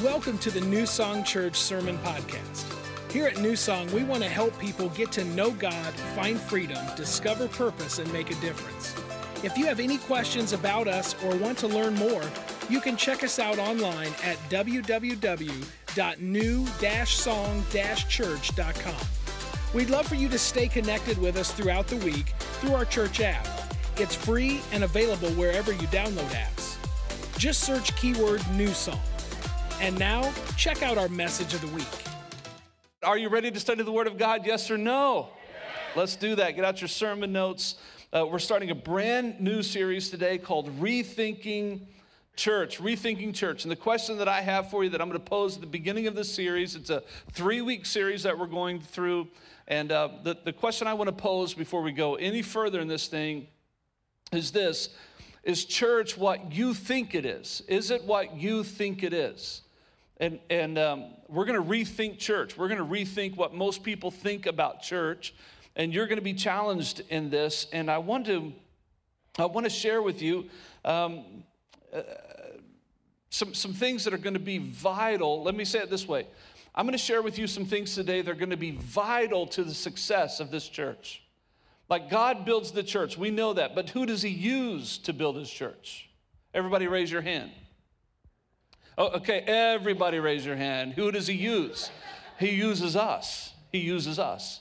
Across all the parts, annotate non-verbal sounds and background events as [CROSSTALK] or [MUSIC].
Welcome to the New Song Church Sermon Podcast. Here at New Song, we want to help people get to know God, find freedom, discover purpose, and make a difference. If you have any questions about us or want to learn more, you can check us out online at www.new-song-church.com. We'd love for you to stay connected with us throughout the week through our church app. It's free and available wherever you download apps. Just search keyword New Song. And now, check out our message of the week. Are you ready to study the Word of God? Yes or no? Let's do that. Get out your sermon notes. Uh, we're starting a brand new series today called Rethinking Church. Rethinking Church. And the question that I have for you that I'm going to pose at the beginning of this series, it's a three week series that we're going through. And uh, the, the question I want to pose before we go any further in this thing is this Is church what you think it is? Is it what you think it is? And, and um, we're going to rethink church. We're going to rethink what most people think about church. And you're going to be challenged in this. And I want to, I want to share with you um, uh, some, some things that are going to be vital. Let me say it this way I'm going to share with you some things today that are going to be vital to the success of this church. Like God builds the church, we know that. But who does He use to build His church? Everybody raise your hand. Oh, okay, everybody raise your hand. Who does he use? He uses us. He uses us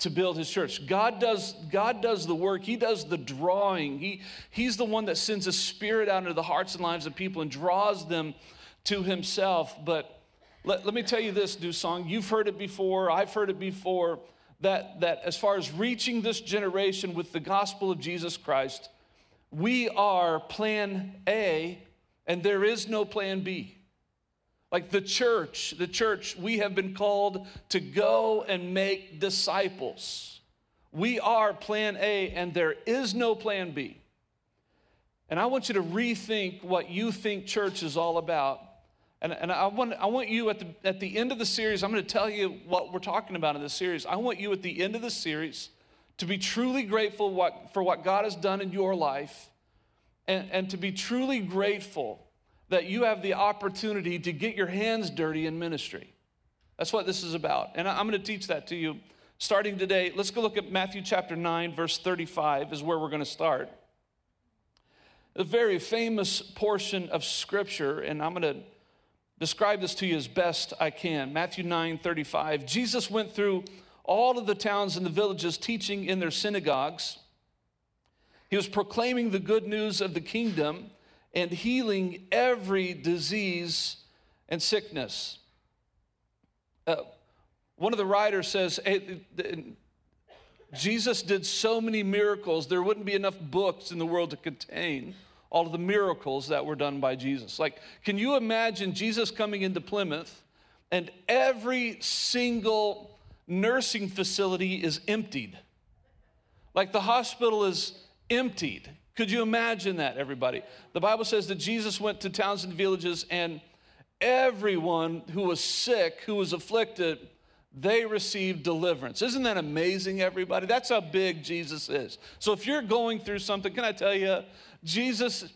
to build his church. God does, God does the work, he does the drawing. He, he's the one that sends a spirit out into the hearts and lives of people and draws them to himself. But let, let me tell you this, New Song. You've heard it before, I've heard it before, that, that as far as reaching this generation with the gospel of Jesus Christ, we are plan A and there is no plan B. Like the church, the church, we have been called to go and make disciples. We are plan A, and there is no plan B. And I want you to rethink what you think church is all about. And, and I, want, I want you at the, at the end of the series, I'm going to tell you what we're talking about in this series. I want you at the end of the series to be truly grateful what, for what God has done in your life and, and to be truly grateful that you have the opportunity to get your hands dirty in ministry. That's what this is about. And I'm going to teach that to you starting today. Let's go look at Matthew chapter 9, verse 35, is where we're going to start. A very famous portion of scripture, and I'm going to describe this to you as best I can. Matthew 9, 35. Jesus went through all of the towns and the villages teaching in their synagogues he was proclaiming the good news of the kingdom and healing every disease and sickness. Uh, one of the writers says, hey, Jesus did so many miracles, there wouldn't be enough books in the world to contain all of the miracles that were done by Jesus. Like, can you imagine Jesus coming into Plymouth and every single nursing facility is emptied? Like, the hospital is emptied. Could you imagine that, everybody? The Bible says that Jesus went to towns and villages, and everyone who was sick, who was afflicted, they received deliverance. Isn't that amazing, everybody? That's how big Jesus is. So if you're going through something, can I tell you, Jesus,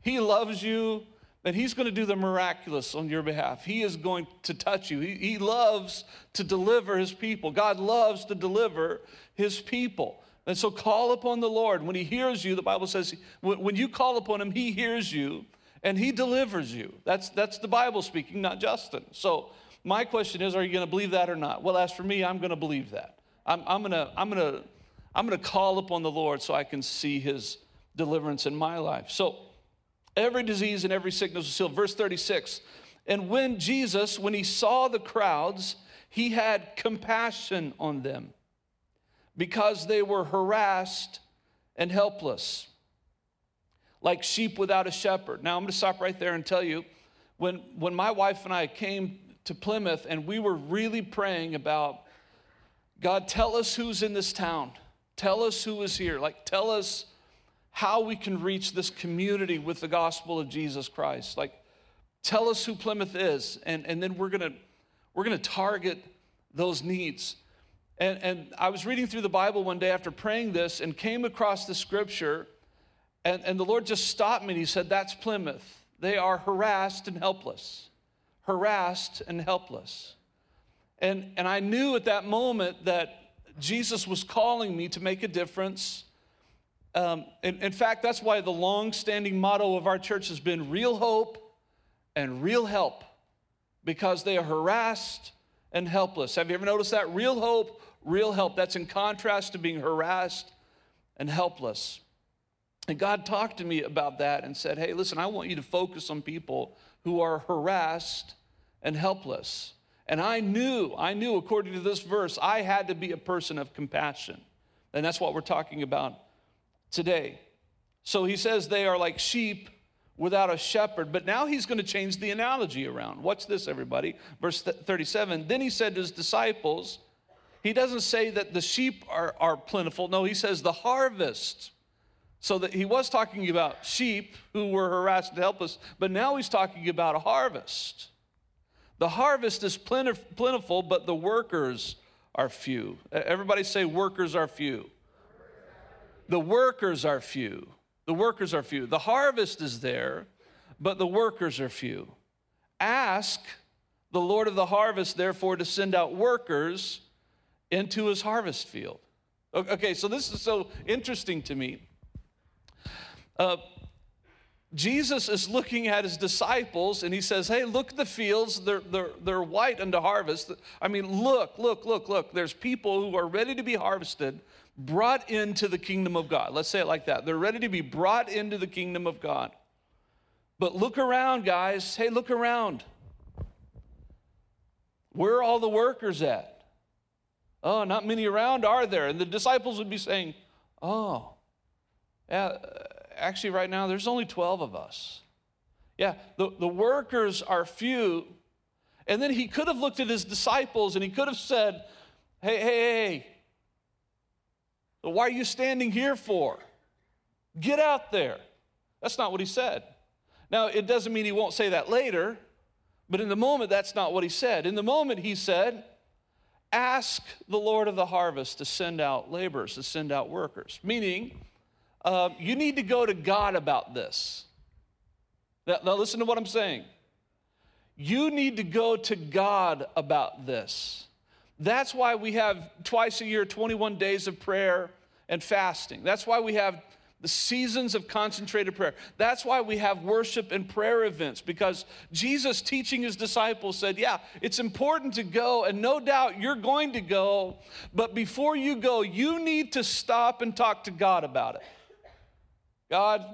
He loves you, and He's going to do the miraculous on your behalf. He is going to touch you. He, he loves to deliver His people. God loves to deliver His people. And so call upon the Lord. When He hears you, the Bible says, when you call upon Him, He hears you and He delivers you. That's, that's the Bible speaking, not Justin. So my question is, are you going to believe that or not? Well, as for me, I'm going to believe that. I'm, I'm going to I'm going to I'm going to call upon the Lord so I can see His deliverance in my life. So every disease and every sickness was healed. Verse 36. And when Jesus, when he saw the crowds, he had compassion on them because they were harassed and helpless, like sheep without a shepherd. Now, I'm going to stop right there and tell you when, when my wife and I came to Plymouth and we were really praying about God, tell us who's in this town, tell us who is here, like, tell us how we can reach this community with the gospel of Jesus Christ. Like, tell us who Plymouth is, and, and then we're gonna we're gonna target those needs. And, and I was reading through the Bible one day after praying this and came across the scripture, and, and the Lord just stopped me and He said, That's Plymouth. They are harassed and helpless. harassed and helpless. And, and I knew at that moment that Jesus was calling me to make a difference. Um, in, in fact, that's why the long standing motto of our church has been real hope and real help because they are harassed and helpless. Have you ever noticed that? Real hope, real help. That's in contrast to being harassed and helpless. And God talked to me about that and said, Hey, listen, I want you to focus on people who are harassed and helpless. And I knew, I knew, according to this verse, I had to be a person of compassion. And that's what we're talking about today. So he says they are like sheep without a shepherd. But now he's going to change the analogy around. What's this, everybody? Verse 37 Then he said to his disciples, he doesn't say that the sheep are, are plentiful. No, he says the harvest. So that he was talking about sheep who were harassed and helpless, but now he's talking about a harvest. The harvest is plentiful, but the workers are few. Everybody say, workers are few. The workers are few. The workers are few. The harvest is there, but the workers are few. Ask the Lord of the harvest, therefore, to send out workers into his harvest field. Okay, so this is so interesting to me. Uh, Jesus is looking at his disciples and he says, Hey, look at the fields. They're, they're, they're white unto harvest. I mean, look, look, look, look. There's people who are ready to be harvested, brought into the kingdom of God. Let's say it like that. They're ready to be brought into the kingdom of God. But look around, guys. Hey, look around. Where are all the workers at? Oh, not many around, are there? And the disciples would be saying, Oh, yeah uh, actually, right now, there's only 12 of us. Yeah, the, the workers are few. And then he could have looked at his disciples and he could have said, Hey, hey, hey, why are you standing here for? Get out there. That's not what he said. Now, it doesn't mean he won't say that later, but in the moment, that's not what he said. In the moment, he said, Ask the Lord of the harvest to send out laborers, to send out workers. Meaning, uh, you need to go to God about this. Now, now, listen to what I'm saying. You need to go to God about this. That's why we have twice a year 21 days of prayer and fasting. That's why we have the seasons of concentrated prayer. That's why we have worship and prayer events because Jesus, teaching his disciples, said, Yeah, it's important to go, and no doubt you're going to go, but before you go, you need to stop and talk to God about it. God,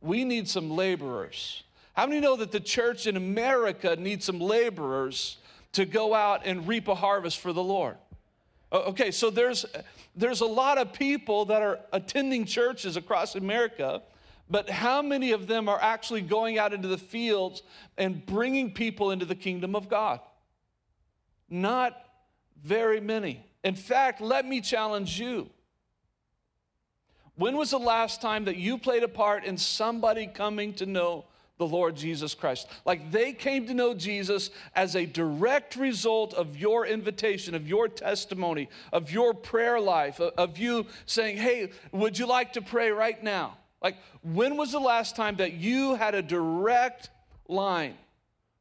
we need some laborers. How many know that the church in America needs some laborers to go out and reap a harvest for the Lord? Okay, so there's, there's a lot of people that are attending churches across America, but how many of them are actually going out into the fields and bringing people into the kingdom of God? Not very many. In fact, let me challenge you. When was the last time that you played a part in somebody coming to know the Lord Jesus Christ? Like they came to know Jesus as a direct result of your invitation, of your testimony, of your prayer life, of you saying, Hey, would you like to pray right now? Like, when was the last time that you had a direct line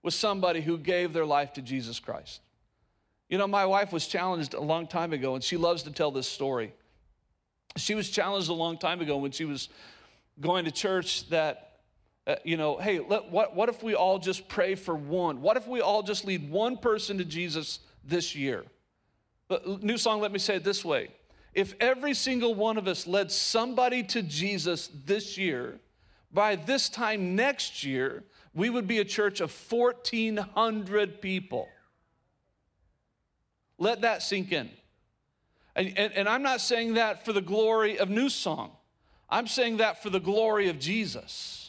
with somebody who gave their life to Jesus Christ? You know, my wife was challenged a long time ago, and she loves to tell this story. She was challenged a long time ago when she was going to church that, uh, you know, hey, let, what, what if we all just pray for one? What if we all just lead one person to Jesus this year? But, new song, let me say it this way. If every single one of us led somebody to Jesus this year, by this time next year, we would be a church of 1,400 people. Let that sink in. And, and, and, I'm not saying that for the glory of New Song. I'm saying that for the glory of Jesus.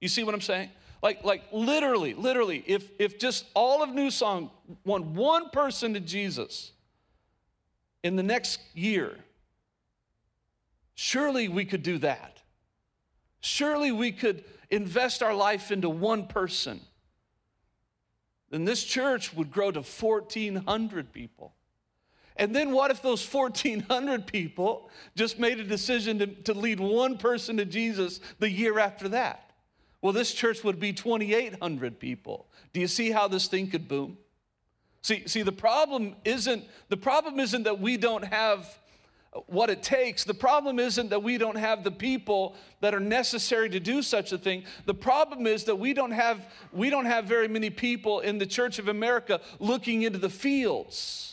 You see what I'm saying? Like, like literally, literally, if, if just all of New Song won one person to Jesus in the next year, surely we could do that. Surely we could invest our life into one person. Then this church would grow to 1,400 people. And then what if those 1,400 people just made a decision to, to lead one person to Jesus the year after that? Well, this church would be 2,800 people. Do you see how this thing could boom? See, see, the problem isn't the problem isn't that we don't have what it takes. The problem isn't that we don't have the people that are necessary to do such a thing. The problem is that we don't have we don't have very many people in the Church of America looking into the fields.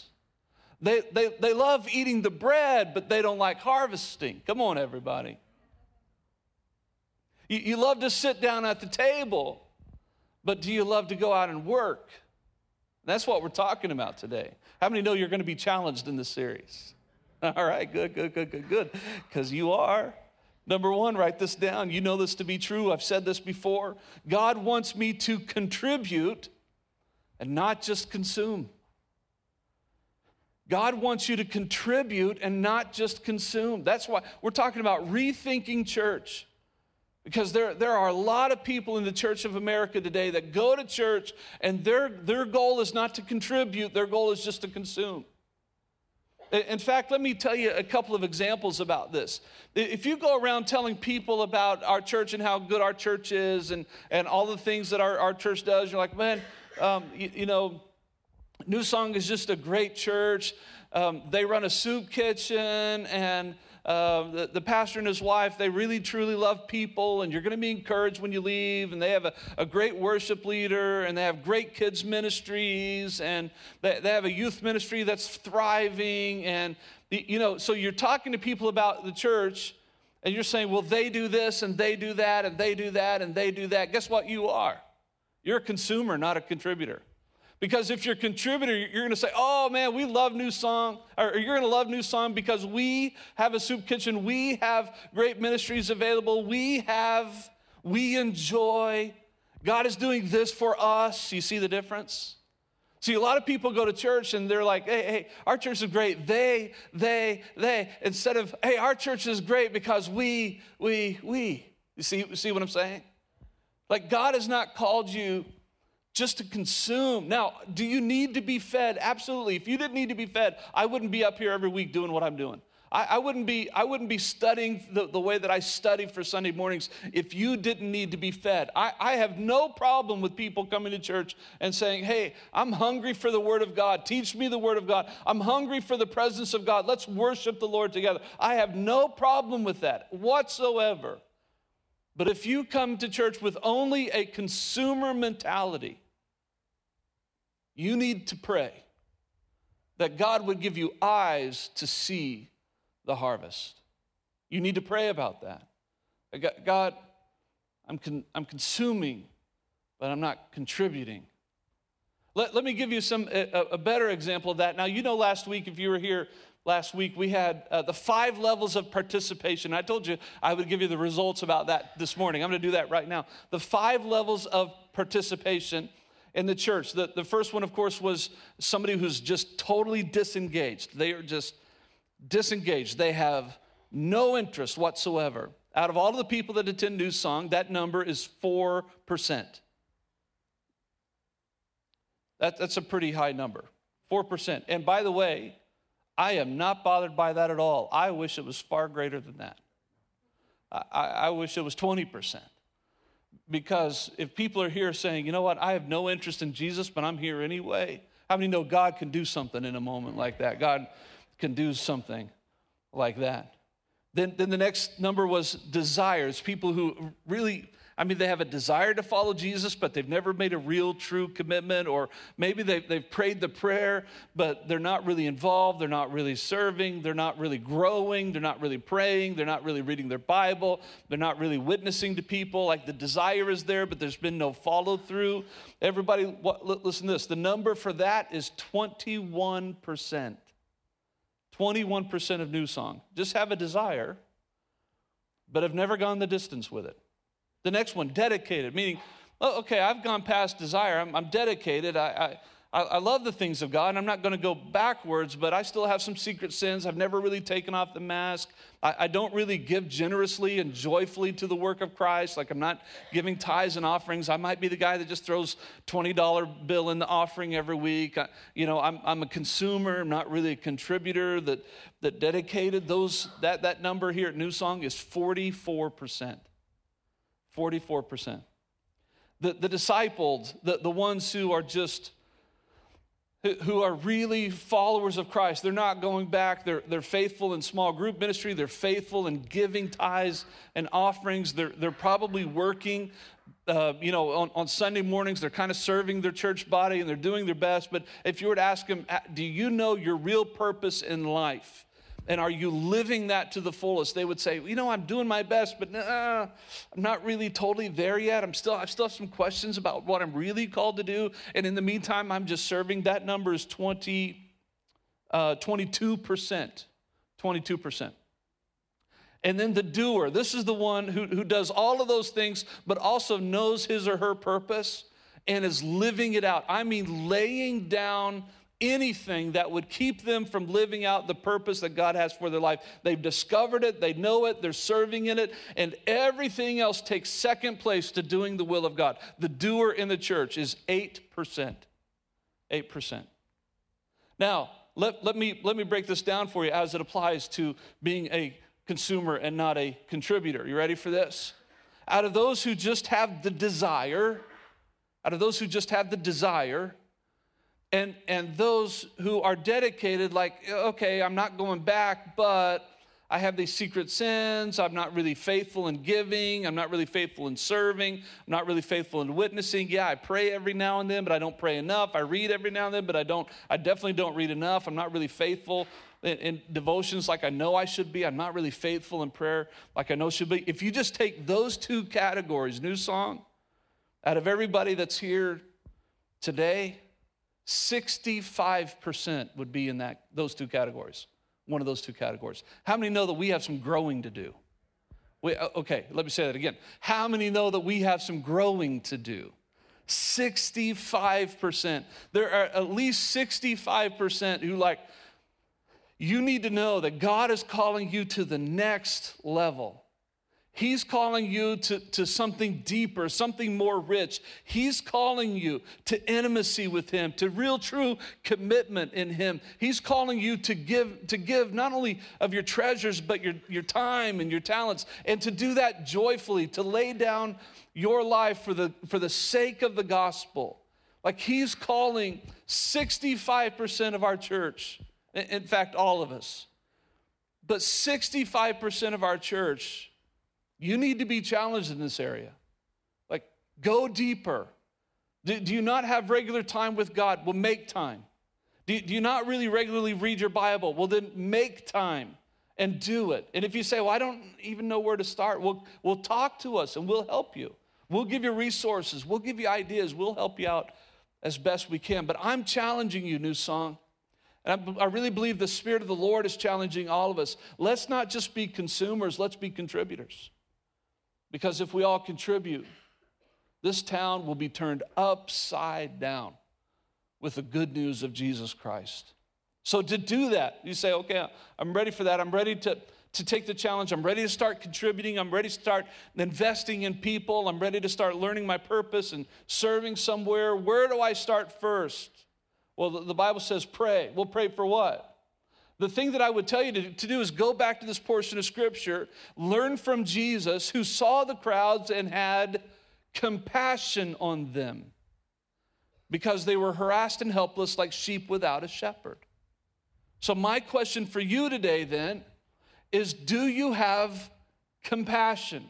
They, they, they love eating the bread, but they don't like harvesting. Come on, everybody. You, you love to sit down at the table, but do you love to go out and work? That's what we're talking about today. How many know you're going to be challenged in this series? [LAUGHS] All right, good, good, good, good, good. Because you are. Number one, write this down. You know this to be true. I've said this before. God wants me to contribute and not just consume. God wants you to contribute and not just consume. That's why we're talking about rethinking church. Because there, there are a lot of people in the Church of America today that go to church and their, their goal is not to contribute, their goal is just to consume. In fact, let me tell you a couple of examples about this. If you go around telling people about our church and how good our church is and, and all the things that our, our church does, you're like, man, um, you, you, know, New Song is just a great church. Um, they run a soup kitchen and uh, the, the, pastor and his wife, they really truly love people, and you're going to be encouraged when you leave. And they have a, a great worship leader, and they have great kids' ministries, and they, they have a youth ministry that's thriving. And, you know, so you're talking to people about the church, and you're saying, well, they do this, and they do that, and they do that, and they do that. Guess what? You are. You're a consumer, not a contributor. Because if you're a contributor, you're going to say, oh man, we love New Song, or you're going to love New Song because we have a soup kitchen, we have great ministries available, we have, we enjoy. God is doing this for us. You see the difference? See, a lot of people go to church and they're like, hey, hey, our church is great. They, they, they. Instead of, hey, our church is great because we, we, we. You see, see what I'm saying? Like, God has not called you just to consume. Now, do you need to be fed? Absolutely. If you didn't need to be fed, I wouldn't be up here every week doing what I'm doing. I, I, wouldn't, be, I wouldn't be studying the, the way that I study for Sunday mornings if you didn't need to be fed. I, I have no problem with people coming to church and saying, Hey, I'm hungry for the Word of God. Teach me the Word of God. I'm hungry for the presence of God. Let's worship the Lord together. I have no problem with that whatsoever. But if you come to church with only a consumer mentality, you need to pray that God would give you eyes to see the harvest. You need to pray about that. God, I'm, con- I'm consuming, but I'm not contributing. Let, let me give you some a, a, better example of that. Now, you know, last week, if you were here last week, we had uh, the five levels of participation. I told you I would give you the results about that this morning. I'm going to do that right now. The five levels of participation in the church. The, the first one, of course, was somebody who's just totally disengaged. They are just disengaged. They have no interest whatsoever. Out of all of the people that attend New Song, that number is 4%. That, that's a pretty high number, 4%. And by the way, I am not bothered by that at all. I wish it was far greater than that. I, I wish it was 20%. Because if people are here saying, you know what, I have no interest in Jesus, but I'm here anyway, how many know God can do something in a moment like that? God can do something like that. Then, then the next number was desires, people who really I mean, they have a desire to follow Jesus, but they've never made a real, true commitment, or maybe they've, they've prayed the prayer, but they're not really involved, they're not really serving, they're not really growing, they're not really praying, they're not really reading their Bible, they're not really witnessing to people. Like the desire is there, but there's been no follow through. Everybody, what, listen to this the number for that is 21%. 21% of New Song just have a desire, but have never gone the distance with it. The next one, dedicated, meaning, oh, okay, I've gone past desire. I'm, I'm dedicated. I, I, I love the things of God, I'm not going to go backwards, but I still have some secret sins. I've never really taken off the mask. I, I don't really give generously and joyfully to the work of Christ. Like I'm not giving tithes and offerings. I might be the guy that just throws $20 bill in the offering every week. I, you know, I'm, I'm a consumer. I'm not really a contributor that, that dedicated. Those, that, that number here at New Song is 44%. 44%. the, the discipled, the, the ones who are just who are really followers of Christ. They're not going back. They're, they're faithful in small group ministry. They're faithful in giving tithes and offerings. They're, they're probably working, uh, you know, on, on Sunday mornings. They're kind of serving their church body and they're doing their best. But if you were to ask them, do you know your real purpose in life? And are you living that to the fullest? They would say, you know, I'm doing my best, but I'm not really totally there yet. I'm still, I still have some questions about what I'm really called to do. And in the meantime, I'm just serving. That number is 20, uh, 22%. 22%. And then the doer, this is the one who, who does all of those things, but also knows his or her purpose and is living it out. I mean, laying down anything that would keep them from living out the purpose that God has for their life. They've discovered it, they know it, they're serving in it, and everything else takes second place to doing the will of God. The doer in the church is 8%. 8%. Now, let, let, me, let me break this down for you as it applies to being a consumer and not a contributor. You ready for this? Out of those who just have the desire, out of those who just have the desire, and and those who are dedicated like okay i'm not going back but i have these secret sins. I'm not really faithful in giving. I'm not really faithful in serving. I'm not really faithful in witnessing. Yeah i pray every now and then but i don't pray enough. I read every now and then but i don't i definitely don't read enough. I'm not really faithful in, in devotions like i know i should be. I'm not really faithful in prayer like i know should be. If you just take those two categories new song out of everybody that's here today 65% would be in that, those two categories, one of those two categories. How many know that we have some growing to do? We, uh, okay, let me say that again. How many know that we have some growing to do? 65%. There are at least 65% who, like, you need to know that God is calling you to the next level. He's calling you to, to something deeper, something more rich. He's calling you to intimacy with Him, to real, true commitment in Him. He's calling you to give, to give not only of your treasures, but your, your time and your talents, and to do that joyfully, to lay down your life for the, for the sake of the gospel. Like He's calling 65% of our church, in fact, all of us, but 65% of our church you need to be challenged in this area. Like, go deeper. Do, do you not have regular time with God? Well, make time. Do, do you not really regularly read your Bible? Well, then make time and do it. And if you say, Well, I don't even know where to start, well, we'll talk to us and we'll help you. We'll give you resources, we'll give you ideas, we'll help you out as best we can. But I'm challenging you, New Song. And I, I really believe the Spirit of the Lord is challenging all of us. Let's not just be consumers, let's be contributors. Because if we all contribute, this town will be turned upside down with the good news of Jesus Christ. So, to do that, you say, okay, I'm ready for that. I'm ready to, to take the challenge. I'm ready to start contributing. I'm ready to start investing in people. I'm ready to start learning my purpose and serving somewhere. Where do I start first? Well, the, Bible says pray. We'll pray for what? The thing that I would tell you to, to, do is go back to this portion of scripture, learn from Jesus who saw the crowds and had compassion on them because they were harassed and helpless like sheep without a shepherd. So, my question for you today then is do you have compassion?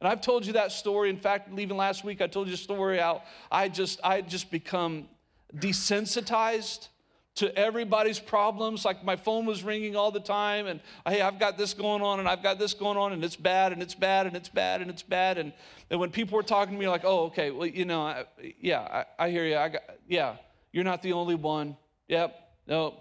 And I've told you that story. In fact, even last week, I told you a story how I just I just become desensitized to everybody's problems. Like my phone was ringing all the time, and hey, I've got this going on, and I've got this going on, and it's bad, and it's bad, and it's bad, and it's bad. And, and when people were talking to me, like, oh, okay, well, you know, I, yeah, I, I hear you. I got, yeah, you're not the only one. Yep, no,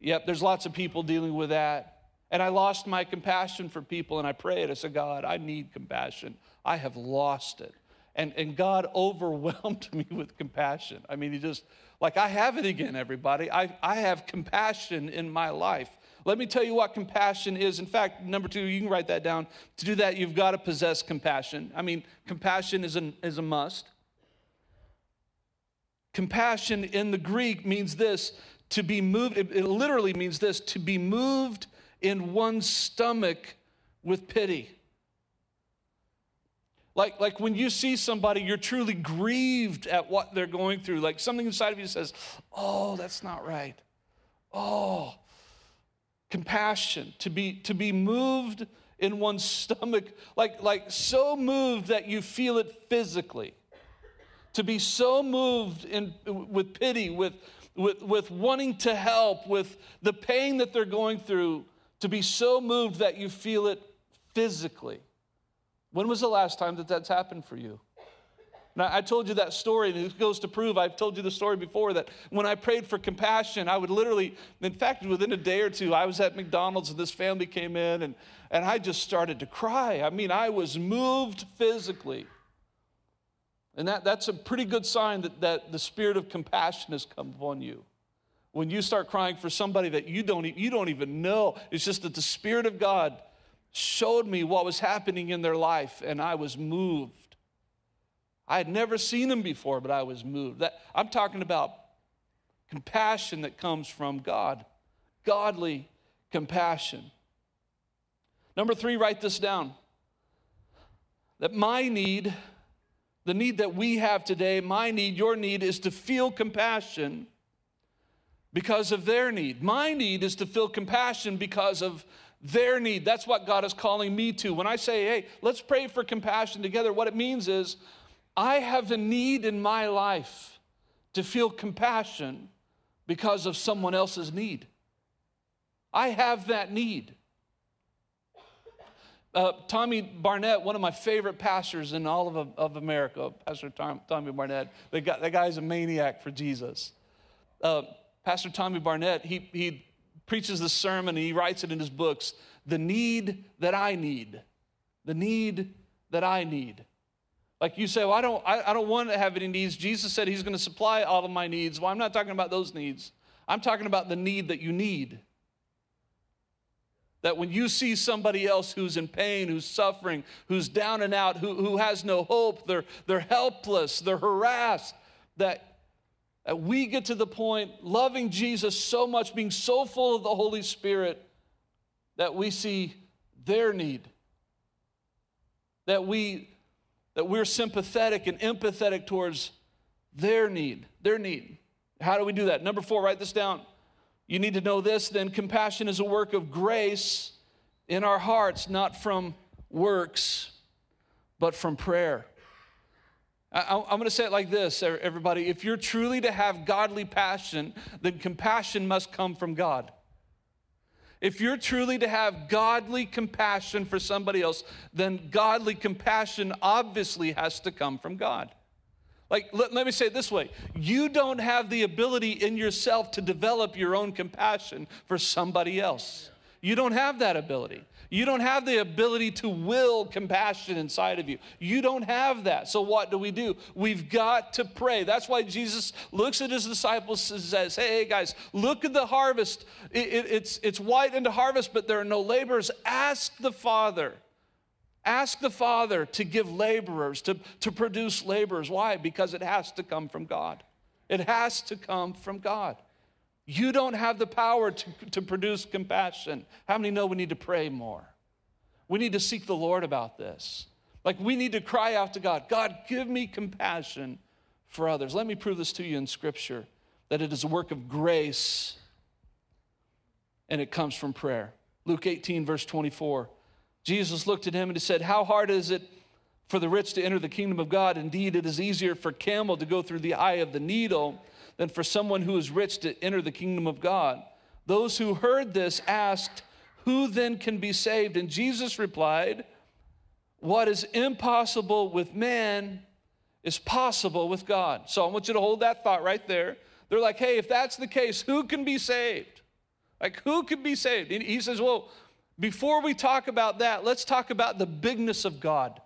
yep, there's lots of people dealing with that. And I lost my compassion for people, and I prayed. I said, God, I need compassion. I have lost it. And, and God [LAUGHS] overwhelmed me with compassion. I mean, He just, like I have it again, everybody. I, I have compassion in my life. Let me tell you what compassion is. In fact, number two, you can write that down. To do that, you've got to possess compassion. I mean, compassion is, an, is a must. Compassion in the Greek means this to be moved, it, it literally means this to be moved in one's stomach with pity. Like, like when you see somebody, you're truly grieved at what they're going through. Like something inside of you says, Oh, that's not right. Oh, compassion, to be, to be moved in one's [LAUGHS] stomach, like, like so moved that you feel it physically. To be so moved in, with pity, with, with, with wanting to help, with the pain that they're going through, to be so moved that you feel it physically. When was the last time that that's happened for you? Now, I told you that story, and it goes to prove I've told you the story before that when I prayed for compassion, I would literally, in fact, within a day or two, I was at McDonald's and this family came in, and, and I just started to cry. I mean, I was moved physically. And that, that's a pretty good sign that, that the spirit of compassion has come upon you. When you start crying for somebody that you don't, you don't even know, it's just that the Spirit of God showed me what was happening in their life, and I was moved. I had never seen them before, but I was moved. That, I'm talking about compassion that comes from God, godly compassion. Number three, write this down. That my need, the need that we have today, my need, your need, is to feel compassion because of their need. My need is to feel compassion because of their need. That's what God is calling me to. When I say, hey, let's pray for compassion together, what it means is I have a need in my life to feel compassion because of someone else's need. I have that need. Uh, Tommy Barnett, one of my favorite pastors in all of, of America, Pastor Tom, Tommy Barnett, guy, that guy's a maniac for Jesus. Uh, Pastor Tommy Barnett, he, he preaches this sermon and he writes it in his books The Need That I Need. The Need That I Need. Like you say, well, I don't, I, I don't want to have any needs. Jesus said he's going to supply all of my needs. Well, I'm not talking about those needs. I'm talking about the need that you need. That when you see somebody else who's in pain, who's suffering, who's down and out, who, who has no hope, they're, they're helpless, they're harassed, that, that we get to the point loving Jesus so much, being so full of the Holy Spirit, that we see their need. That we that we're sympathetic and empathetic towards their need, their need. How do we do that? Number four, write this down. You need to know this then compassion is a work of grace in our hearts, not from works, but from prayer. I, am going to say it like this, everybody. If you're truly to have godly passion, then compassion must come from God. If you're truly to have godly compassion for somebody else, then godly compassion obviously has to come from God. Like, let, let, me say it this way you don't have the ability in yourself to develop your own compassion for somebody else. You don't have that ability. You don't have the ability to will compassion inside of you. You don't have that. So, what do we do? We've got to pray. That's why Jesus looks at his disciples and says, Hey, guys, look at the harvest. It, it, it's, it's white into harvest, but there are no laborers. Ask the Father. Ask the Father to give laborers, to, to produce laborers. Why? Because it has to come from God. It has to come from God. You don't have the power to, to produce compassion. How many know we need to pray more? We need to seek the Lord about this. Like we need to cry out to God God, give me compassion for others. Let me prove this to you in Scripture that it is a work of grace and it comes from prayer. Luke 18, verse 24. Jesus looked at him and he said, How hard is it for the rich to enter the kingdom of God? Indeed, it is easier for camel to go through the eye of the needle than for someone who is rich to enter the kingdom of God. Those who heard this asked, Who then can be saved? And Jesus replied, What is impossible with man is possible with God. So I want you to hold that thought right there. They're like, Hey, if that's the case, who can be saved? Like, who can be saved? And he says, Well, before we talk about that, let's talk about the bigness of God.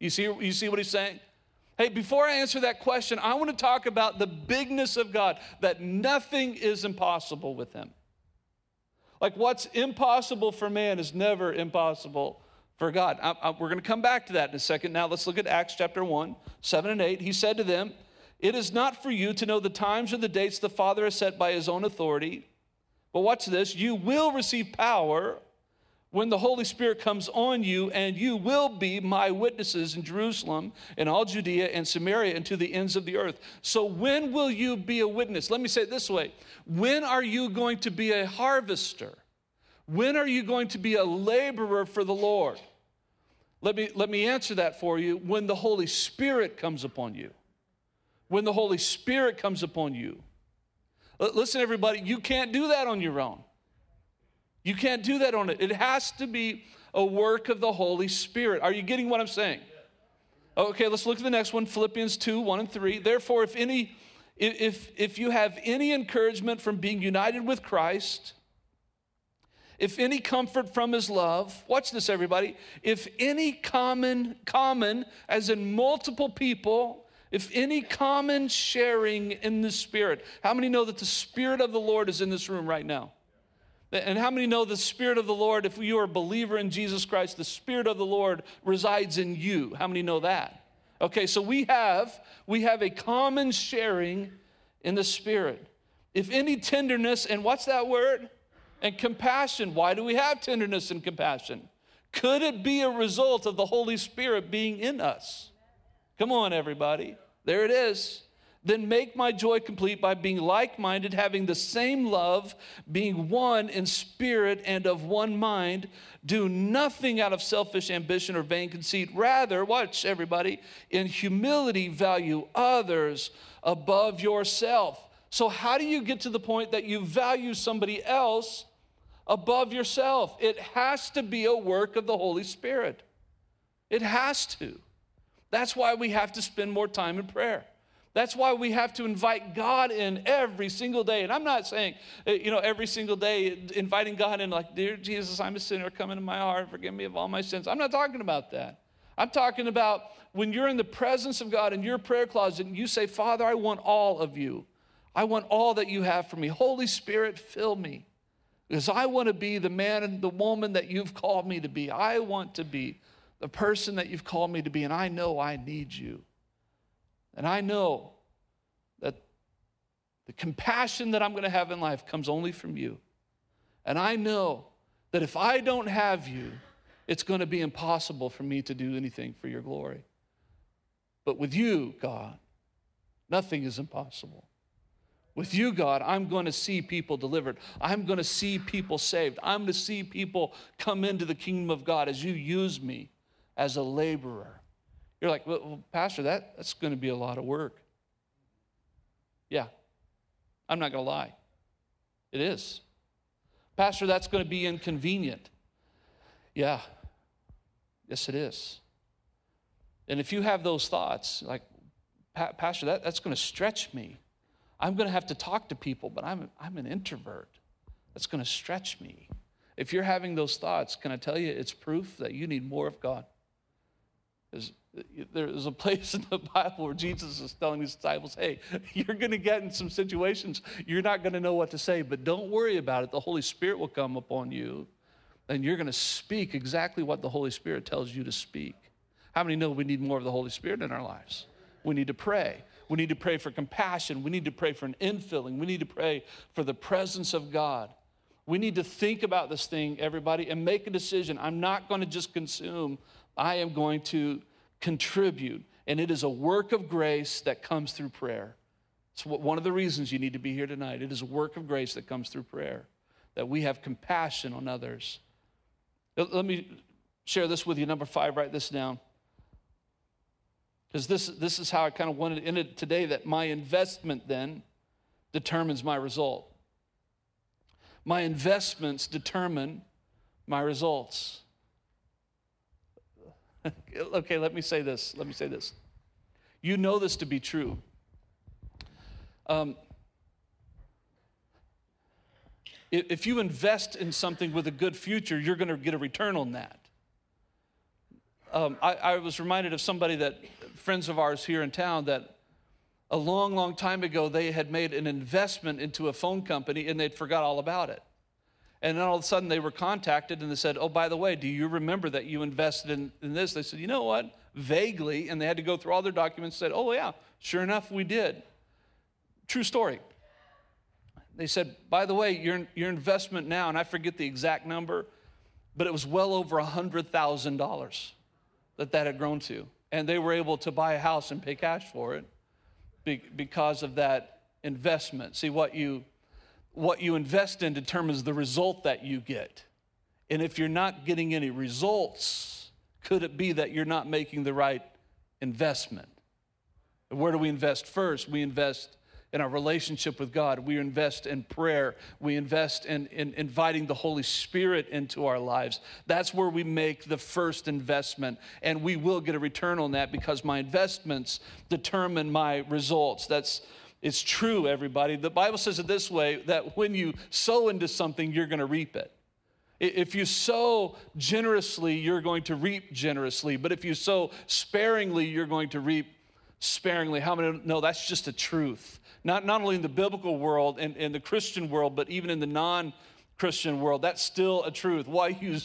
You see, you see what he's saying? Hey, before I answer that question, I want to talk about the bigness of God, that nothing is impossible with Him. Like what's impossible for man is never impossible for God. I, I, we're going to come back to that in a second. Now let's look at Acts chapter 1, 7 and 8. He said to them, It is not for you to know the times or the dates the Father has set by His own authority, but watch this you will receive power when the Holy Spirit comes on you, and you will be my witnesses in Jerusalem and all Judea and Samaria and to the ends of the earth. So, when will you be a witness? Let me say it this way When are you going to be a harvester? When are you going to be a laborer for the Lord? Let me, let me answer that for you. When the Holy Spirit comes upon you. When the Holy Spirit comes upon you. Listen, everybody, you can't do that on your own. You can't do that on it. It has to be a work of the Holy Spirit. Are you getting what I'm saying? Okay, let's look at the next one Philippians 2 1 and 3. Therefore, if any if if you have any encouragement from being united with Christ, if any comfort from his love, watch this everybody, if any common common as in multiple people, if any common sharing in the spirit. How many know that the spirit of the Lord is in this room right now? And how many know the Spirit of the Lord, if you are a believer in Jesus Christ, the Spirit of the Lord resides in you? How many know that? Okay, so we have we have a common sharing in the Spirit. If any tenderness, and what's that word? And compassion. Why do we have tenderness and compassion? Could it be a result of the Holy Spirit being in us? Come on, everybody. There it is. Then make my joy complete by being like minded, having the same love, being one in spirit and of one mind. Do nothing out of selfish ambition or vain conceit. Rather, watch everybody, in humility, value others above yourself. So, how do you get to the point that you value somebody else above yourself? It has to be a work of the Holy Spirit. It has to. That's why we have to spend more time in prayer. That's why we have to invite God in every single day. And I'm not saying, uh, you know, every single day inviting God in, like, Dear Jesus, I'm a sinner, come into my heart, forgive me of all my sins. I'm not talking about that. I'm talking about when you're in the presence of God in your prayer closet and you say, Father, I want all of you. I want all that you have for me. Holy Spirit, fill me. Because I want to be the man and the woman that you've called me to be. I want to be the person that you've called me to be, and I know I need you. And I know that the compassion that I'm going to have in life comes only from you. And I know that if I don't have you, it's going to be impossible for me to do anything for your glory. But with you, God, nothing is impossible. With you, God, I'm going to see people delivered. I'm going to see people saved. I'm going to see people come into the kingdom of God as you use me as a laborer. You're like, well, Pastor, that, that's going to be a lot of work. Yeah, I'm not going to lie. It is. Pastor, that's going to be inconvenient. Yeah, yes, it is. And if you have those thoughts, like, Pastor, that, that's going to stretch me. I'm going to have to talk to people, but I'm, I'm an introvert. That's going to stretch me. If you're having those thoughts, can I tell you it's proof that you need more of God? Because there's a place in the Bible where Jesus is telling his disciples, hey, you're going to get in some situations you're not going to know what to say, but don't worry about it. The Holy Spirit will come upon you, and you're going to speak exactly what the Holy Spirit tells you to speak. How many know we need more of the Holy Spirit in our lives? We need to pray. We need to pray for compassion. We need to pray for an infilling. We need to pray for the presence of God. We need to think about this thing, everybody, and make a decision. I'm not going to just consume, I am going to contribute. And it is a work of grace that comes through prayer. It's one of the reasons you need to be here tonight. It is a work of grace that comes through prayer, that we have compassion on others. Let me share this with you. Number five, write this down. Because this, this is how I kind of wanted to end it today that my investment then determines my result. My investments determine my results. [LAUGHS] okay, let me say this. Let me say this. You know this to be true. Um, if you invest in something with a good future, you're going to get a return on that. Um, I, I, was reminded of somebody that, friends of ours here in town, that a long, long time ago they had made an investment into a phone company and they'd forgot all about it. And then all of a sudden they were contacted and they said, Oh, by the way, do you remember that you invested in, in this? They said, You know what? Vaguely. And they had to go through all their documents and said, Oh, yeah, sure enough, we did. True story. They said, By the way, your, your investment now, and I forget the exact number, but it was well over $100,000 that that had grown to. And they were able to buy a house and pay cash for it because of that investment. See, what you, what you invest in determines the result that you get. And if you're not getting any results, could it be that you're not making the right investment? Where do we invest first? We invest in our relationship with God. We invest in prayer. We invest in, in inviting the Holy Spirit into our lives. That's where we make the first investment. And we will get a return on that because my investments determine my results. That's it's true, everybody. The Bible says it this way that when you sow into something, you're going to reap it. If you sow generously, you're going to reap generously. But if you sow sparingly, you're going to reap sparingly. How many know that's just a truth? Not, not only in the biblical world and in the Christian world, but even in the non Christian world, that's still a truth. What you,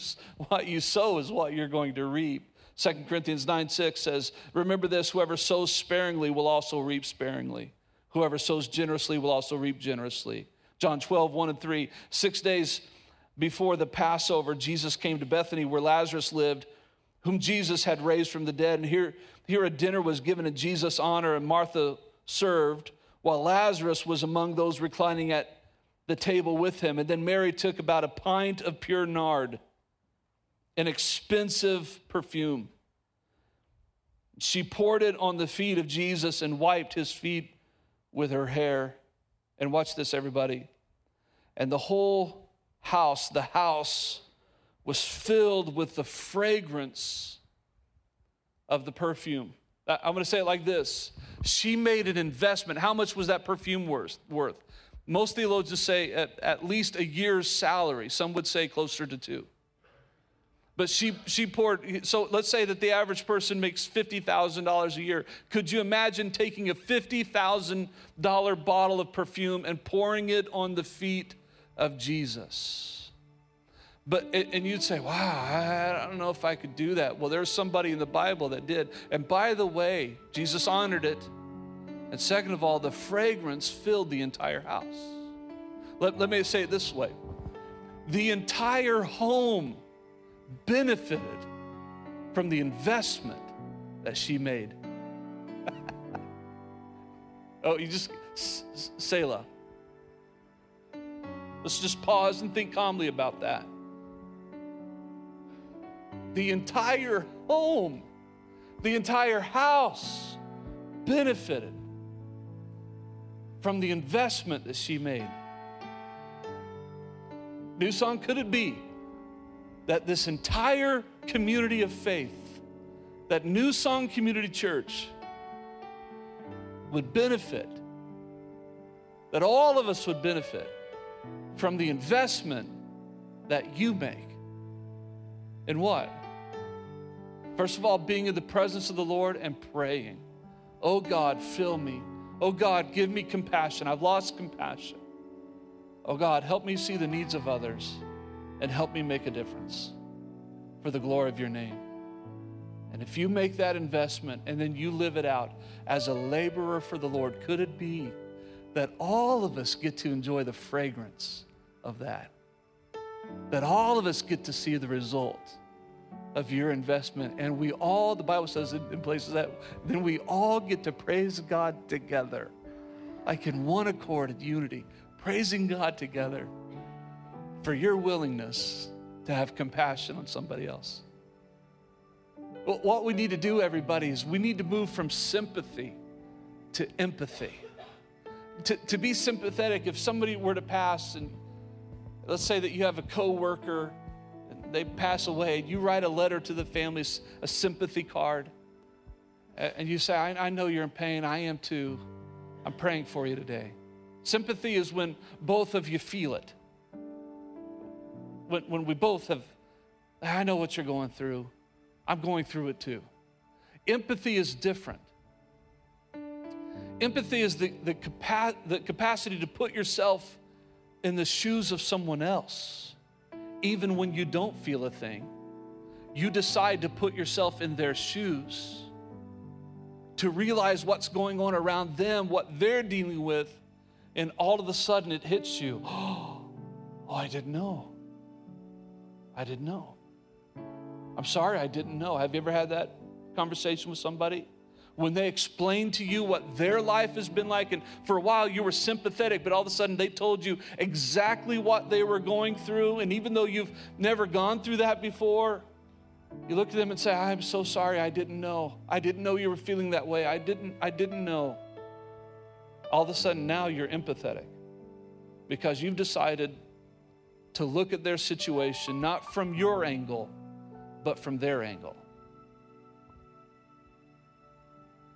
what you sow is what you're going to reap. 2 Corinthians 9 6 says, Remember this whoever sows sparingly will also reap sparingly. Whoever sows generously will also reap generously. John 12, 1 and 3. Six days before the Passover, Jesus came to Bethany where Lazarus lived, whom Jesus had raised from the dead. And here, here a dinner was given in Jesus' honor, and Martha served while Lazarus was among those reclining at the table with him. And then Mary took about a pint of pure nard, an expensive perfume. She poured it on the feet of Jesus and wiped his feet with her hair. And watch this, everybody. And the whole house, the house, was filled with the fragrance of the perfume. I'm going to say it like this She made an investment. How much was that perfume worth? Most theologians say at, at least a year's salary. Some would say closer to two. But she, she poured, so let's say that the average person makes $50,000 a year. Could you imagine taking a $50,000 bottle of perfume and pouring it on the feet of Jesus? But, and you'd say, wow, I don't know if I could do that. Well, there's somebody in the Bible that did. And by the way, Jesus honored it. And second of all, the fragrance filled the entire house. Let, let me say it this way the entire home benefited from the investment that she made. [LAUGHS] oh, you just, Selah. Let's just pause and think calmly about that the entire home, the entire house benefited from the investment that she made. New Song, could it be that this entire community of faith, that New Song Community Church, would benefit, that all of us would benefit from the investment that you make in what? First of all, being in the presence of the Lord and praying. Oh God, fill me. Oh God, give me compassion. I've lost compassion. Oh God, help me see the needs of others and help me make a difference for the glory of your name. And if you make that investment and then you live it out as a laborer for the Lord, could it be that all of us get to enjoy the fragrance of that? That all of us get to see the result of your investment. And we all, the Bible says in places that, then we all get to praise God together, like in one accord and unity, praising God together for your willingness to have compassion on somebody else. But what we need to do, everybody, is we need to move from sympathy to empathy. To, to be sympathetic, if somebody were to pass and let's say that you have a coworker they pass away, you write a letter to the family, a sympathy card, and you say, I, I know you're in pain. I am too. I'm praying for you today. Sympathy is when both of you feel it. When, when we both have, I know what you're going through. I'm going through it too. Empathy is different. Empathy is the, the, capa- the capacity to put yourself in the shoes of someone else even when you don't feel a thing. You decide to put yourself in their shoes, to realize what's going on around them, what they're dealing with, and all of a sudden it hits you. [GASPS] Oh, I didn't know. I didn't know. I'm sorry, I didn't know. Have you ever had that conversation with somebody? When they explain to you what their life has been like, and for a while you were sympathetic, but all of a sudden they told you exactly what they were going through, and even though you've never gone through that before, you look at them and say, I'm so sorry, I didn't know. I didn't know you were feeling that way. I didn't, I didn't know. All of a sudden now you're empathetic because you've decided to look at their situation not from your angle, but from their angle.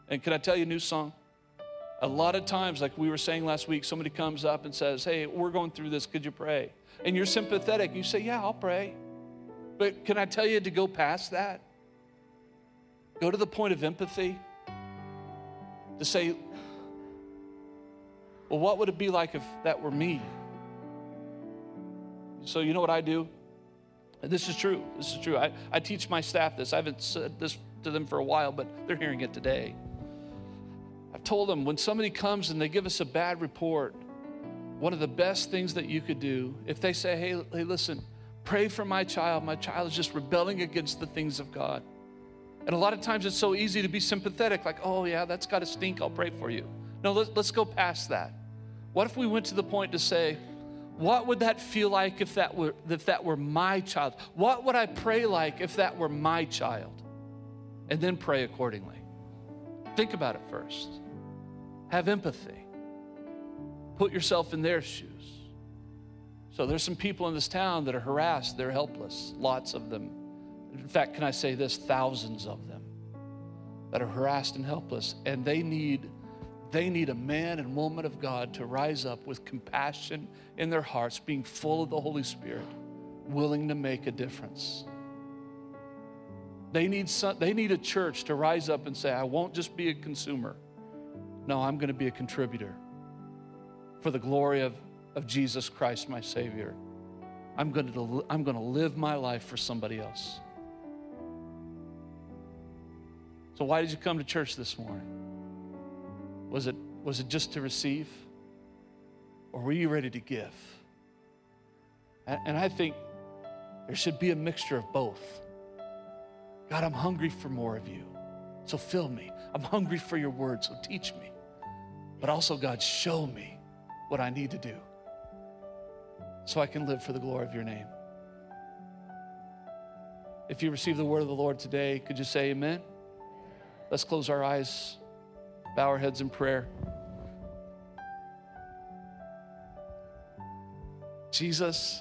And can I tell you a new song? A lot of times, like we were saying last week, somebody comes up and says, Hey, we're going through this, could you pray? And you're sympathetic. You say, Yeah, I'll pray. But can I tell you to go past that? Go to the point of empathy. To say, Well, what would it be like if that were me? So, you know what I do? This is true. This is true. I, I teach my staff this. I haven't said this to them for a while, but they're hearing it today. I've told them when somebody comes and they give us a bad report, one of the best things that you could do, if they say, hey, hey, listen, pray for my child. My child is just rebelling against the things of God. And a lot of times it's so easy to be sympathetic, like, oh, yeah, that's got to stink. I'll pray for you. No, let's, let's go past that. What if we went to the point to say, what would that feel like if that were if that were my child? What would I pray like if that were my child? And then pray accordingly. Think about it first. Have empathy. Put yourself in their shoes. So there's some people in this town that are harassed, they're helpless, lots of them. In fact, can I say this? Thousands of them that are harassed and helpless, and they need they need a man and woman of God to rise up with compassion in their hearts, being full of the Holy Spirit, willing to make a difference. They need, some, they need a church to rise up and say, I won't just be a consumer. No, I'm going to be a contributor for the glory of, of Jesus Christ, my Savior. I'm going, to, I'm going to live my life for somebody else. So, why did you come to church this morning? Was it, was it just to receive? Or were you ready to give? And, and I think there should be a mixture of both. God, I'm hungry for more of you. So fill me. I'm hungry for your word, so teach me. But also, God, show me what I need to do so I can live for the glory of your name. If you receive the word of the Lord today, could you say amen? Let's close our eyes bow our heads in prayer. Jesus,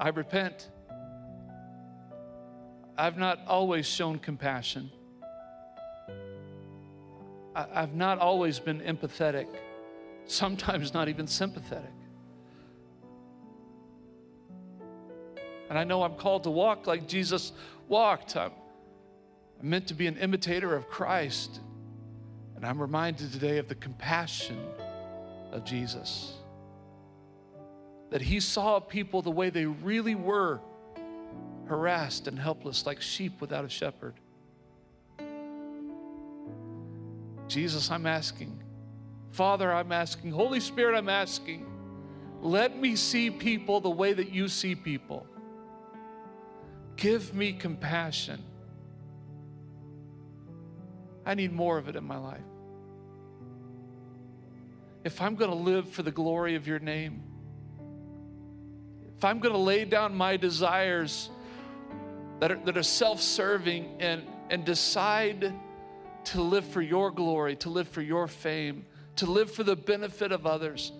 I repent. I've not always shown compassion. I've not always been empathetic, sometimes not even sympathetic. And I know I'm called to walk like Jesus walked. I'm, I'm meant to be an imitator of Christ. And I'm reminded today of the compassion of Jesus. That he saw people the way they really were harassed and helpless, like sheep without a shepherd. Jesus, I'm asking. Father, I'm asking. Holy Spirit, I'm asking. Let me see people the way that you see people. Give me compassion. I need more of it in my life. If I'm going to live for the glory of your name, if I'm going to lay down my desires that are, that are self serving and, and decide to live for your glory, to live for your fame, to live for the benefit of others,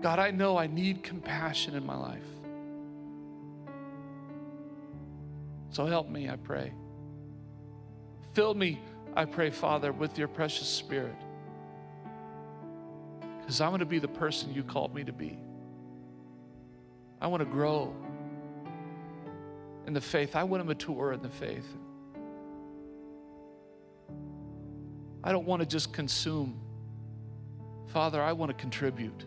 God, I know I need compassion in my life. So help me, I pray. Fill me I pray, Father, with your precious spirit. Because I want to be the person you called me to be. I want to grow in the faith. I want to mature in the faith. I don't want to just consume. Father, I want to contribute.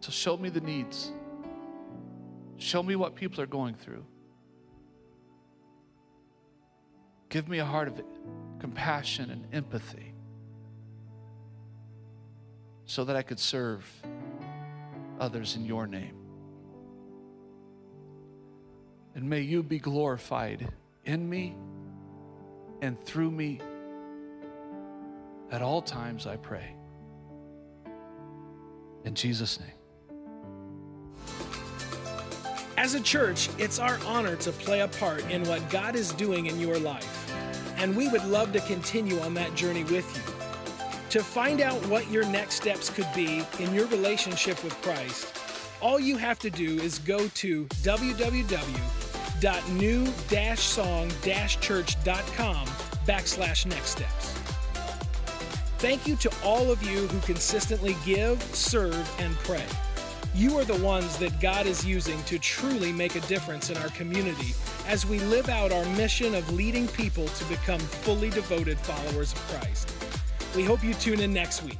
So show me the needs. Show me what people are going through. Give me a heart of compassion and empathy so that I could serve others in your name. And may you be glorified in me and through me at all times, I pray. In Jesus' name. As a church, it's our honor to play a part in what God is doing in your life, and we would love to continue on that journey with you. To find out what your next steps could be in your relationship with Christ, all you have to do is go to www.new-song-church.com backslash next steps. Thank you to all of you who consistently give, serve, and pray. You are the ones that God is using to truly make a difference in our community as we live out our mission of leading people to become fully devoted followers of Christ. We hope you tune in next week.